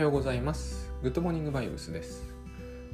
はようございます。グッドモーニングバイブスです。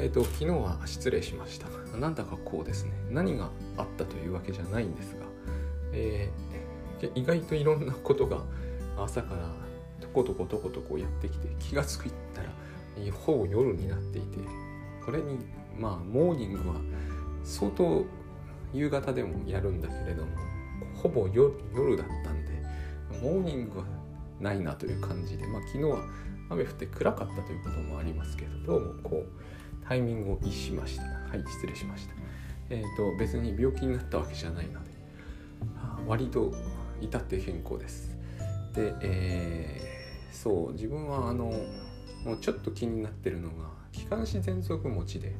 えっ、と、昨日は失礼しました。なんだかこうですね、何があったというわけじゃないんですが、えー意外といろんなことが朝からとことことことこやってきて、気がついたら、ほぼ夜になっていて、これに、まあ、モーニングは相当夕方でもやるんだけれども、ほぼ夜夜だったんで、モーニングはないなという感じで、まあ、昨日は雨降って暗かったということもありますけどどうもこうタイミングを逸しました。はい失礼しました。えっ、と別に病気になったわけじゃないので割と至って健康です。で、えーそう自分はあのもうちょっと気になってるのが気管支喘息持ちで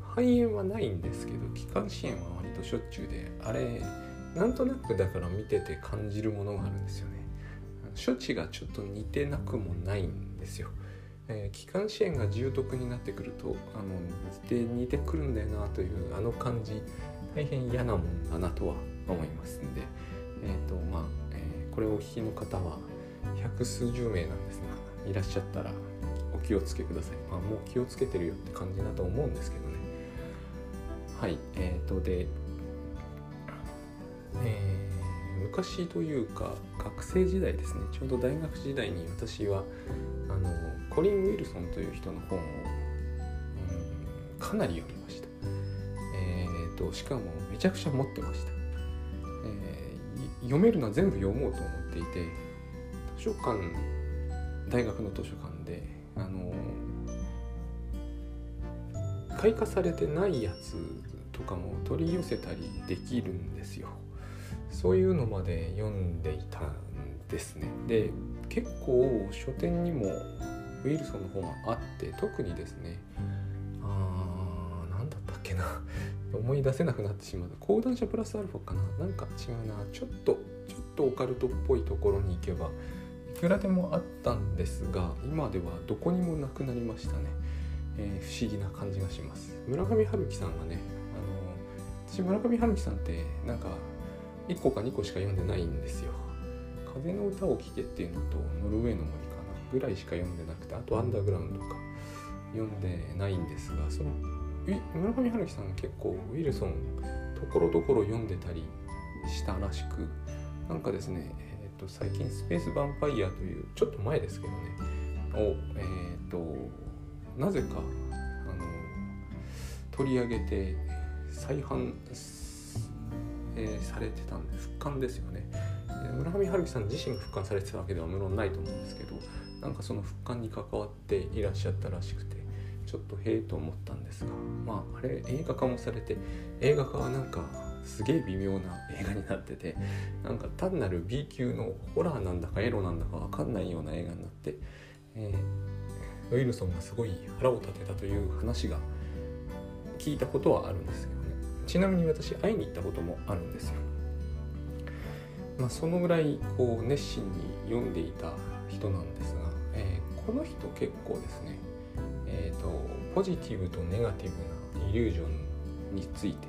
肺炎はないんですけど気管支炎は割としょっちゅうであれなんとなくだから見てて感じるものがあるんですよね。処置がちょっと似てなくもないんですよ。えー、気管支炎が重篤になってくるとあの似て似てくるんだよなというあの感じ大変嫌なもんだなとは思いますんで、えーとまあえーこれをお聞きの方は百数十名なんですがいらっしゃったらお気をつけください。まあ、もう気をつけてるよって感じだと思うんですけどね。はい、えーとで、えー昔というか学生時代ですね。ちょうど大学時代に私はあのコリン・ウィルソンという人の本を、うんかなり読みました、えー、としかもめちゃくちゃ持ってました、えー読めるのは全部読もうと思っていて図書館大学の図書館であの開花されてないやつとかも取り寄せたりできるんですよ。そういうのまで読んでいたんですね。で結構書店にもウィルソンの本があって特にですねあー何だったっけな 思い出せなくなってしまう。講談社プラスアルファかな。なんか違うな。ちょっとちょっとオカルトっぽいところに行けばいくらでもあったんですが今ではどこにもなくなりましたね、えー不思議な感じがします。村上春樹さんがねあの私村上春樹さんってなんか1個か2個しか読んでないんですよ。風の歌を聴けっていうのとノルウェーの森かなぐらいしか読んでなくてあとアンダーグラウンドとか読んでないんですがその村上春樹さん結構ウィルソンところどころ読んでたりしたらしくなんかですね、えー、と最近スペースヴァンパイアというちょっと前ですけどねをえっ、となぜかあの取り上げて再販えーされてたんで復刊ですよね。村上春樹さん自身が復刊されてたわけでは無論ないと思うんですけどなんかその復刊に関わっていらっしゃったらしくてちょっとへえと思ったんですがまああれ映画化もされて映画化はなんかすげえ微妙な映画になっててなんか単なる B 級のホラーなんだかエロなんだか分かんないような映画になって、えーウィルソンがすごい腹を立てたという話が聞いたことはあるんですけどちなみに私会いに行ったこともあるんですよ。まあ、そのぐらいこう熱心に読んでいた人なんですが、えーこの人結構ですね、えー、とポジティブとネガティブなイリュージョンについて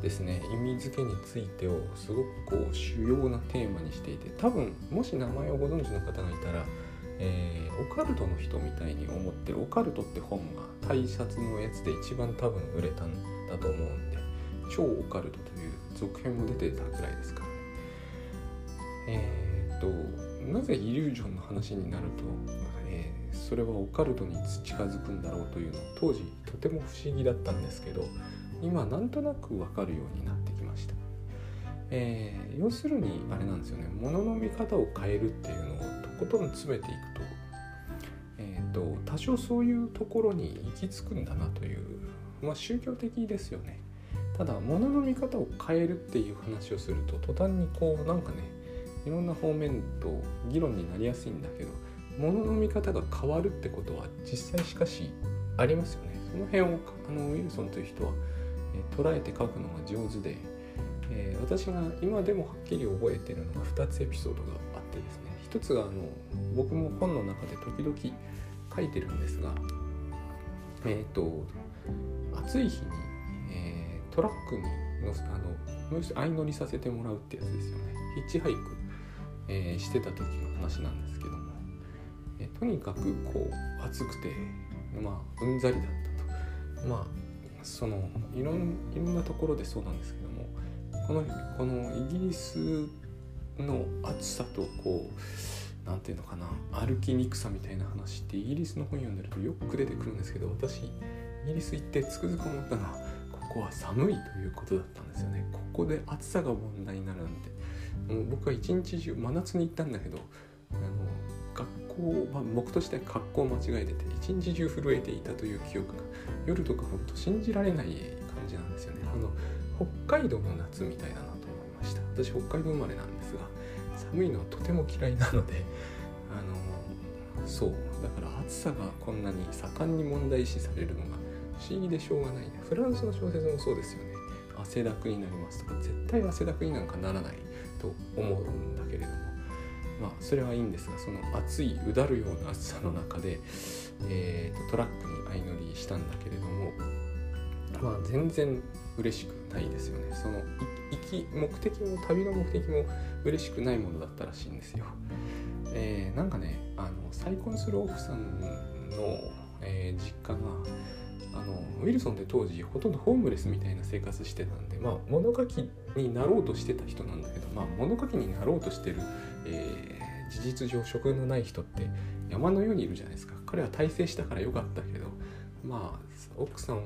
ですね意味付けについてをすごくこう主要なテーマにしていて多分もし名前をご存知の方がいたら、えーオカルトの人みたいに思ってるオカルトって本が大冊のやつで一番多分売れたんだと思うんで超オカルトという続編も出てたぐらいですからね。えーっとなぜイリュージョンの話になると、えーそれはオカルトに近づくんだろうというのを当時とても不思議だったんですけど今なんとなく分かるようになってきました、えー要するにあれなんですよね。物の見方を変えるっていうのをとことん詰めていく。と,、多少そういうところに行き着くんだなというまあ宗教的ですよね。ただ物の見方を変えるっていう話をすると途端にこうなんかねいろんな方面と議論になりやすいんだけど物の見方が変わるってことは実際しかしありますよね。その辺をあのウィルソンという人は、えー捉えて書くのが上手で、えー私が今でもはっきり覚えてるのが2つエピソードがあってですね。一つがあの僕も本の中で時々書いてるんですがえっ、と暑い日に、えートラックに乗せあの相乗りさせてもらうってやつですよね。ヒッチハイク、えーしてた時の話なんですけども、えとにかくこう暑くてまあうんざりだったと。まあそのいろんいろんなところでそうなんですけどもこのこのイギリスの暑さとこう何て言うのかな歩きにくさみたいな話ってイギリスの本読んでるとよく出てくるんですけど私イギリス行ってつくづく思ったのはここは寒いということだったんですよね。ここで暑さが問題になるなんて。もう僕は一日中真夏に行ったんだけどあの学校、まあ、僕としては格好を間違えてて一日中震えていたという記憶が夜とかほんと信じられない感じなんですよね。あの北海道の夏みたいだなと思いました。私北海道生まれなんで。寒いのはとても嫌いなのであのそうだから暑さがこんなに盛んに問題視されるのが不思議でしょうがないね。フランスの小説もそうですよね。汗だくになりますとか絶対汗だくになんかならないと思うんだけれども。まあそれはいいんですがその暑いうだるような暑さの中で、えーと、トラックに相乗りしたんだけれどもまあ全然嬉しくないですよねその行き目的も旅の目的も嬉しくないものだったらしいんですよ。えー、なんかねあの再婚する奥さんの、えー、実家があのウィルソンって当時ほとんどホームレスみたいな生活してたんでまあ物書きになろうとしてた人なんだけどまあ物書きになろうとしてる、えー、事実上職のない人って山のようにいるじゃないですか彼は大成したからよかったけどまあ奥さん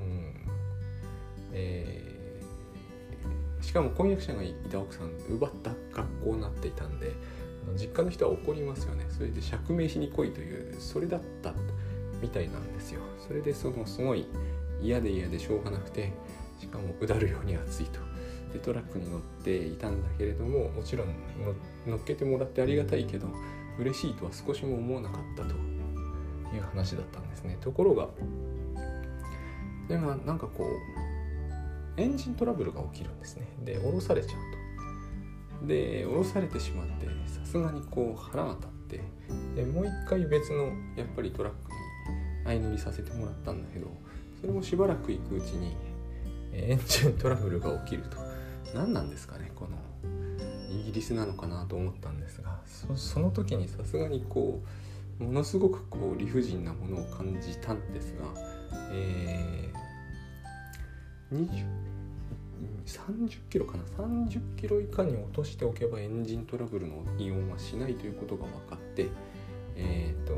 えー、しかも婚約者がいた奥さん奪った学校になっていたんで実家の人は怒りますよね。それで釈明しに来いというそれだったみたいなんですよ。それでそのすごい嫌で嫌でしょうがなくてしかもうだるように暑いと。でトラックに乗っていたんだけれどももちろん乗っけてもらってありがたいけど嬉しいとは少しも思わなかったと。いう話だったんですね。ところがでもなんかこうエンジントラブルが起きるんですね。で降ろされちゃうと。で降ろされてしまってさすがにこう腹が立ってでもう一回別のやっぱりトラックに相乗りさせてもらったんだけどそれもしばらく行くうちにエンジントラブルが起きると。何なんですかねこのイギリスなのかなと思ったんですがその時にさすがにこうものすごくこう理不尽なものを感じたんですが、え、30キロかな30キロ以下に落としておけばエンジントラブルの異音はしないということが分かってえっ、ー、と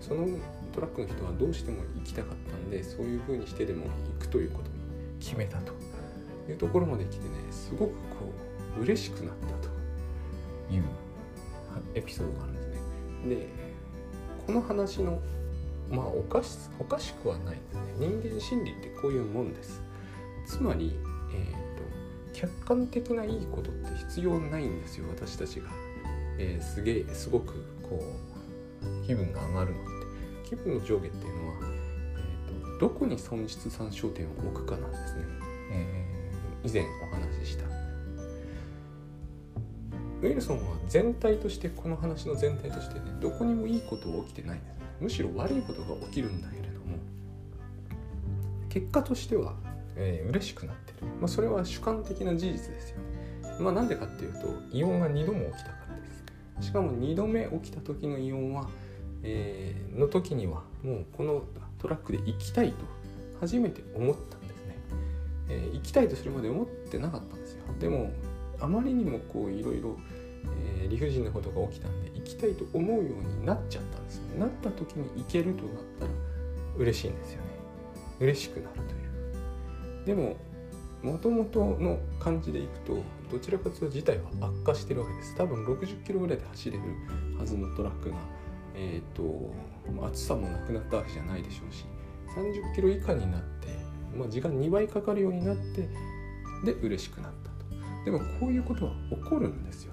そのトラックの人はどうしても行きたかったんでそういう風にしてでも行くということに決めたというところまで来てねすごくこう嬉しくなったというエピソードがあるんですね。でこの話のまあおかしおかしくはないですね。人間心理ってこういうもんです。つまり、えーと、客観的ないいことって必要ないんですよ私たちが、えー、すげえすごくこう気分が上がるのって。気分の上下っていうのは、えーと、どこに損失参照点を置くかなんですね、えー、以前お話しした。ウィルソンは全体としてこの話の全体としてねどこにもいいことは起きてないんです。むしろ悪いことが起きるんだけれども結果としては、えー、嬉しくなってる、まあ、それは主観的な事実ですよね。まあなんでかっていうとイオンが2度も起きたからです。しかも2度目起きた時のイオンはえー、の時にはもうこのトラックで行きたいと初めて思ったんですね、えー、行きたいとするまで思ってなかったんですよ。でもあまりにもこういろいろ理不尽なことが起きたんで行きたいと思うようになっちゃったんですなった時に行けるとなったら嬉しいんですよね。嬉しくなるという。でももともとの感じでいくとどちらかというと事態は悪化してるわけです。多分60キロぐらいで走れるはずのトラックがえーと、暑さもなくなったわけじゃないでしょうし30キロ以下になって、まあ、時間2倍かかるようになってで嬉しくなったと。でもこういうことは起こるんですよ。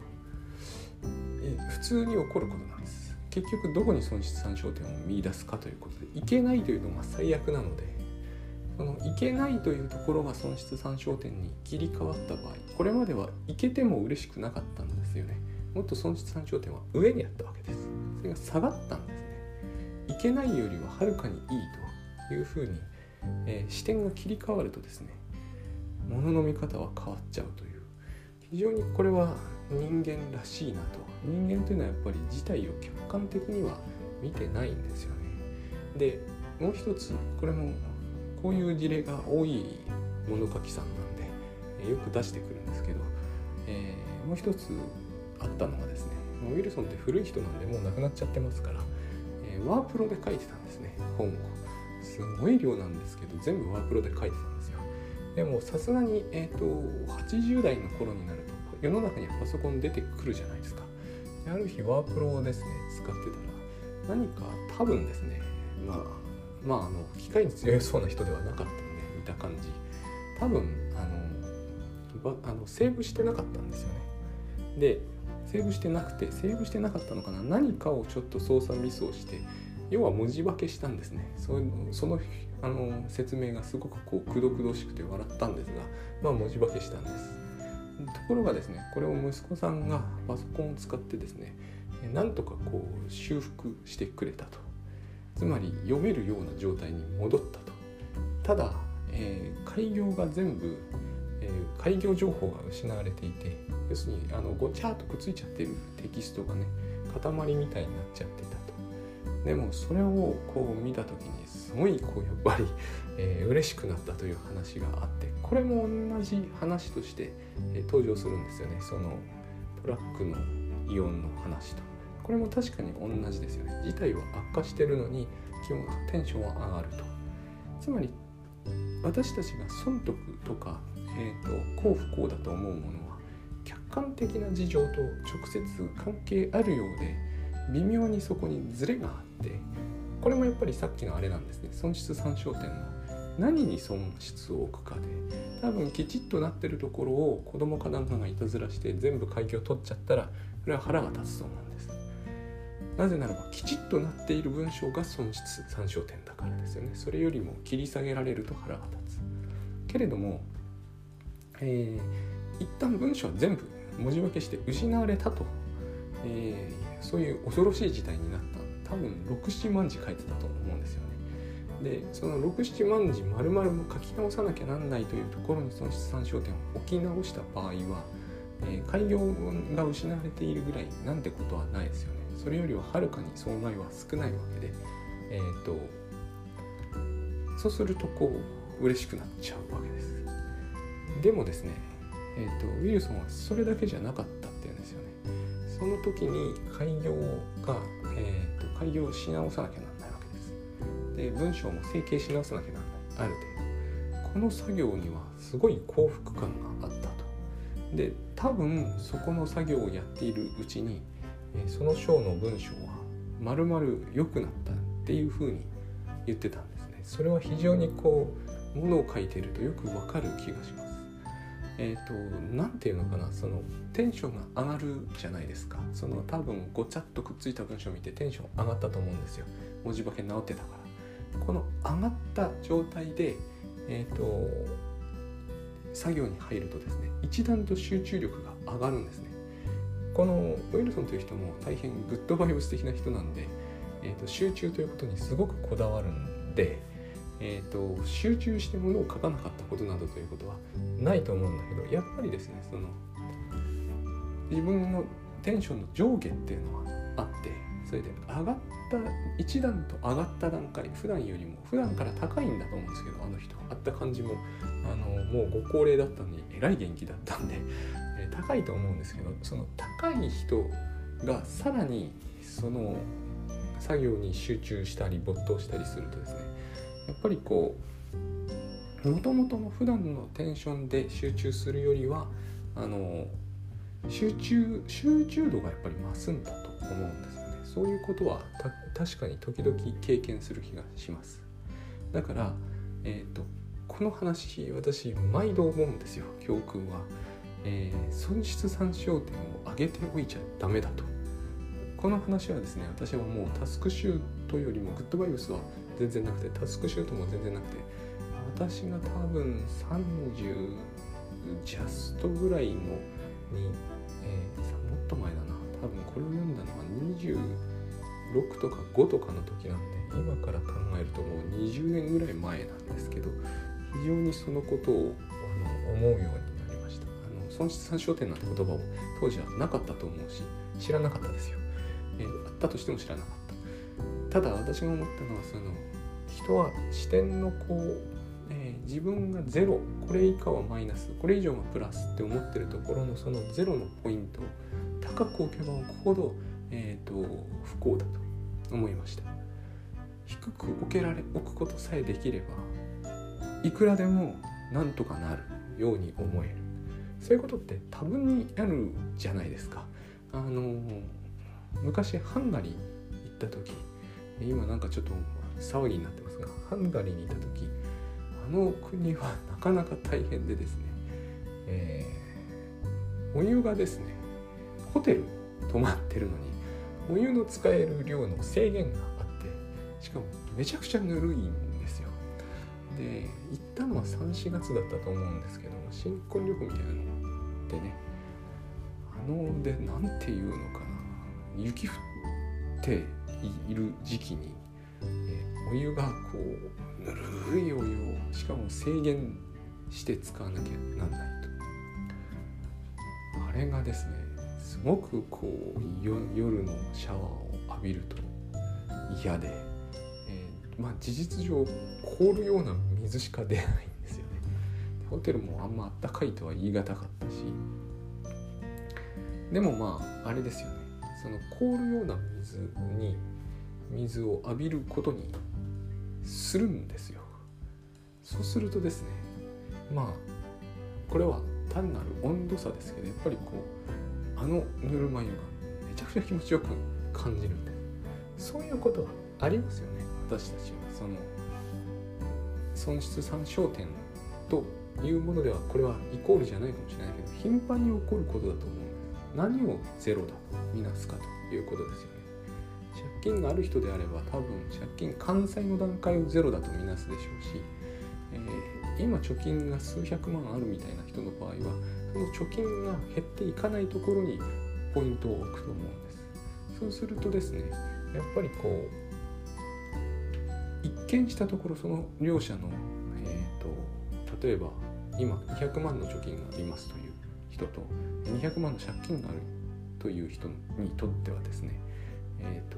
普通に起こることなんです。結局どこに損失参照点を見出すかということでいけないというのが最悪なのでそのいけないというところが損失参照点に切り替わった場合これまではいけても嬉しくなかったんですよね。もっと損失参照点は上にあったわけです。それが下がったんですね。いけないよりははるかにいいというふうに、えー、視点が切り替わるとですねものの見方は変わっちゃうという。非常にこれは人間らしいなと。人間というのはやっぱり事態を客観的には見てないんですよね。でもう一つこれもこういう事例が多い物書きさんなんでよく出してくるんですけど、えー、もう一つあったのがですねウィルソンって古い人なんでもう亡くなっちゃってますから、えー、ワープロで書いてたんですね本を。すごい量なんですけど全部ワープロで書いてたんですよ。でもさすがに、えーと、80代の頃になると世の中にはパソコン出てくるじゃないですか。ある日ワープロをですね使ってたら何か多分ですねまあ。まああの機械に強そうな人ではなかったんで見た感じ。多分あのあのセーブしてなかったんですよね。でセーブしてなくてセーブしてなかったのかな。何かをちょっと操作ミスをして要は文字化けしたんですね。そそのあの説明がすごくこうくどくどしくて笑ったんですがまあ文字化けしたんですところがですねこれを息子さんがパソコンを使ってですねなんとかこう修復してくれたと。つまり読めるような状態に戻ったと。ただ、えー、開業が全部、えー、開業情報が失われていて要するにあのごちゃっとくっついちゃってるテキストがね塊みたいになっちゃってたと。でもそれをこう見た時にすごいこうやっぱり、えー、嬉しくなったという話があってこれも同じ話として、えー、登場するんですよね。そのトラックのイオンの話と。これも確かに同じですよね。事態は悪化してるのに基本テンションは上がると。つまり私たちが損得とか、えーと、幸不幸だと思うものは客観的な事情と直接関係あるようで微妙にそこにズレがあってこれもやっぱりさっきのあれなんですね。損失参照点の何に損失を置くかで多分きちっとなってるところを子供かなんかがいたずらして全部開業取っちゃったらこれは腹が立つと思うんです。なぜならばきちっとなっている文章が損失参照点だからですよね。それよりも切り下げられると腹が立つ。けれども、えー、一旦文章は全部文字化けして失われたと、えー、そういう恐ろしい事態になった。多分67万字書いてたと思うんですよねでその67万字丸々も書き直さなきゃなんないというところに損失参照点を置き直した場合は、えー、開業が失われているぐらいなんてことはないですよねそれよりははるかに損害は少ないわけで、えーと、そうするとこう嬉しくなっちゃうわけです。でもですね、えーと、ウィルソンはそれだけじゃなかったっていうんですよね。その時に開業が、えーと、と開業し直さなきゃなんないわけです。で文章も整形し直さなきゃなんないある程度。この作業にはすごい幸福感があったと。で多分そこの作業をやっているうちにその章の文章はまるまる良くなったっていうふうに言ってたんですねそれは非常にこうものを書いているとよくわかる気がしますえ、ー、と何て言うのかなそのテンションが上がるじゃないですか。その多分ごちゃっとくっついた文章を見てテンション上がったと思うんですよ。文字化け直ってたから。この上がった状態でえっ、ー、と作業に入るとですね一段と集中力が上がるんですね。このウィルソンという人も大変グッドバイブス的な人なんで、えーと、集中ということにすごくこだわるんで、えーと、集中してものを書かなかったことなどということはないと思うんだけどやっぱりですねその自分のテンションの上下っていうのはあってそれで上がった一段と上がった段階普段よりも普段から高いんだと思うんですけどあの人あった感じもあのもうご高齢だったのにえらい元気だったんでえ高いと思うんですけどその高い人がさらにその作業に集中したり没頭したりするとですねやっぱりこうもともとの普段のテンションで集中するよりはあの集中集中度がやっぱり増すんだと思うんですよね。そういうことは確かに時々経験する気がします。だからえっ、ー、とこの話私毎度思うんですよ。教訓は。えー、損失参照点を上げておいちゃダメだと。この話はですね私はもうタスクシュートよりもグッドバイブスは全然なくてタスクシュートも全然なくて私が多分30ジャストぐらいのに、えー、もっと前だな。多分これを読んだのは26とか5とかの時なんで今から考えるともう20年ぐらい前なんですけど非常にそのことをあの思うようになりました。あの損失参照点なんて言葉を当時はなかったと思うし知らなかったですよ、えー、あったとしても知らなかった。ただ私が思ったのはその人は視点のこう、えー、自分がゼロこれ以下はマイナスこれ以上はプラスって思ってるところのそのゼロのポイントを高く置けば置くほど、えーと、不幸だと思いました。低く置けられ置くことさえできればいくらでもなんとかなるように思える。そういうことって多分にあるじゃないですか。あの昔ハンガリー行った時今なんかちょっと騒ぎになってますがハンガリーにいた時あの国はなかなか大変でですね、えー、お湯がですねホテル泊まってるのにお湯の使える量の制限があってしかもめちゃくちゃぬるいんですよ。で行ったのは34月だったと思うんですけど新婚旅行みたいなのでねあので何ていうのかな雪降っている時期に、えお湯がこうぬるいお湯をしかも制限して使わなきゃなんないと。あれがですねすごくこう夜のシャワーを浴びると嫌で、えー、まあ事実上凍るような水しか出ないんですよね。ホテルもあんまあったかいとは言い難かったし。でもまああれですよね。その凍るような水に水を浴びることにするんですよ。そうするとですねまあこれは単なる温度差ですけどやっぱりこうあのぬるま湯がめちゃくちゃ気持ちよく感じるんでそういうことはありますよね私たちは。その損失参照点というものではこれはイコールじゃないかもしれないけど頻繁に起こることだと思う何をゼロだとみなすかということですよね。借金がある人であれば多分借金完済の段階をゼロだとみなすでしょうし、えー、今貯金が数百万あるみたいな人の場合はその貯金が減っていかないところにポイントを置くと思うんです。そうするとですねやっぱりこう一見したところその両者の、えーと、例えば今200万の貯金がありますという人と200万の借金があるという人にとってはですねえ、ー、と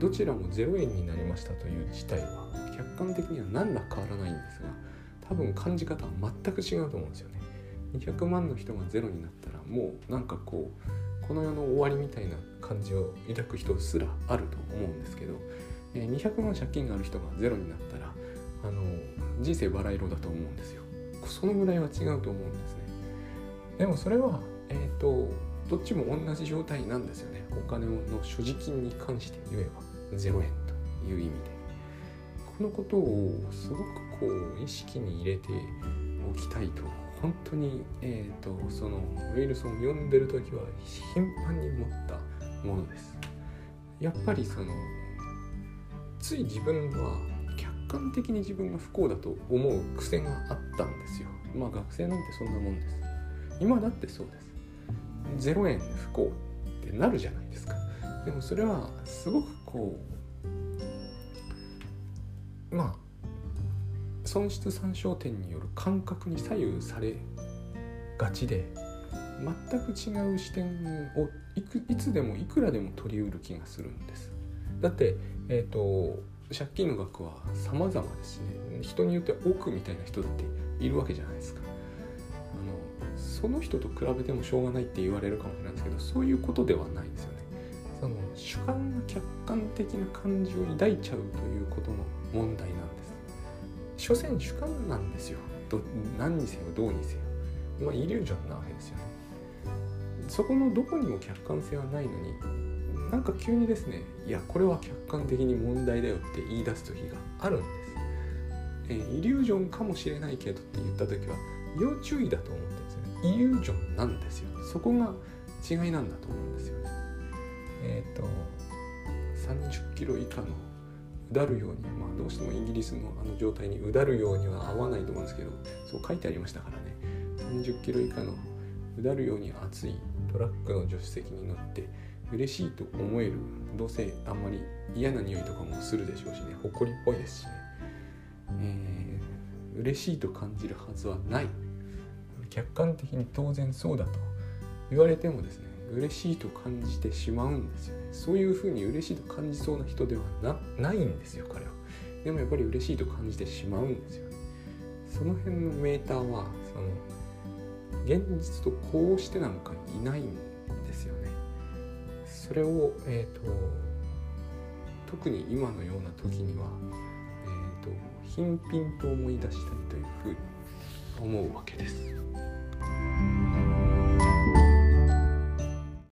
どちらも0円になりましたという事態は客観的には何ら変わらないんですが多分感じ方は全く違うと思うんですよね。200万の人がゼロになったらもうなんかこうこの世の終わりみたいな感じを抱く人すらあると思うんですけど200万借金がある人がゼロになったらあの人生バラ色だと思うんですよ。そのぐらいは違うと思うんですね。でもそれは、えーと、どっちも同じ状態なんですよね。お金の所持金に関して言えば0円という意味で。このことをすごくこう意識に入れておきたいと。本当に、えーと、そのウィルソンを読んでる時は頻繁に思ったものです。やっぱりそのつい自分は客観的に自分が不幸だと思う癖があったんですよ。まあ学生なんてそんなもんです。今だってそうです。0円不幸ってなるじゃないですか。でもそれはすごくこうまあ損失参照点による感覚に左右されがちで全く違う視点をいくいつでもいくらでも取りうる気がするんです。だってえっ、ー、と借金の額は様々ですね。人によっては億みたいな人だっているわけじゃないですか。その人と比べてもしょうがないって言われるかもしれないですけどそういうことではないんですよね。その主観が客観的な感情を抱いちゃうということの問題なんです。所詮主観なんですよ。ど何にせよどうにせよ。まあイリュージョンなわけですよね。そこのどこにも客観性はないのになんか急にですねいやこれは客観的に問題だよって言い出す時があるんです。えー、イリュージョンかもしれないけどって言った時は要注意だと思ってイリュージョンなんですよそこが違いなんだと思うんですよね。えっ、ー、と30キロ以下のうだるようにまあどうしてもイギリスのあの状態にうだるようには合わないと思うんですけどそう書いてありましたからね。30キロ以下のうだるように熱いトラックの助手席に乗って嬉しいと思えるどうせあんまり嫌な匂いとかもするでしょうしね。誇りっぽいですしね、えー、嬉しいと感じるはずはない。客観的に当然そうだと言われてもですね嬉しいと感じてしまうんですよね。そういうふうに嬉しいと感じそうな人ではなないんですよ彼は。でもやっぱり嬉しいと感じてしまうんですよね。その辺のメーターはその現実とこうしてなんかいないんですよね。それをえっ、ー、と特に今のような時にはえっ、ー、と頻々と思い出したりというふうに思うわけです。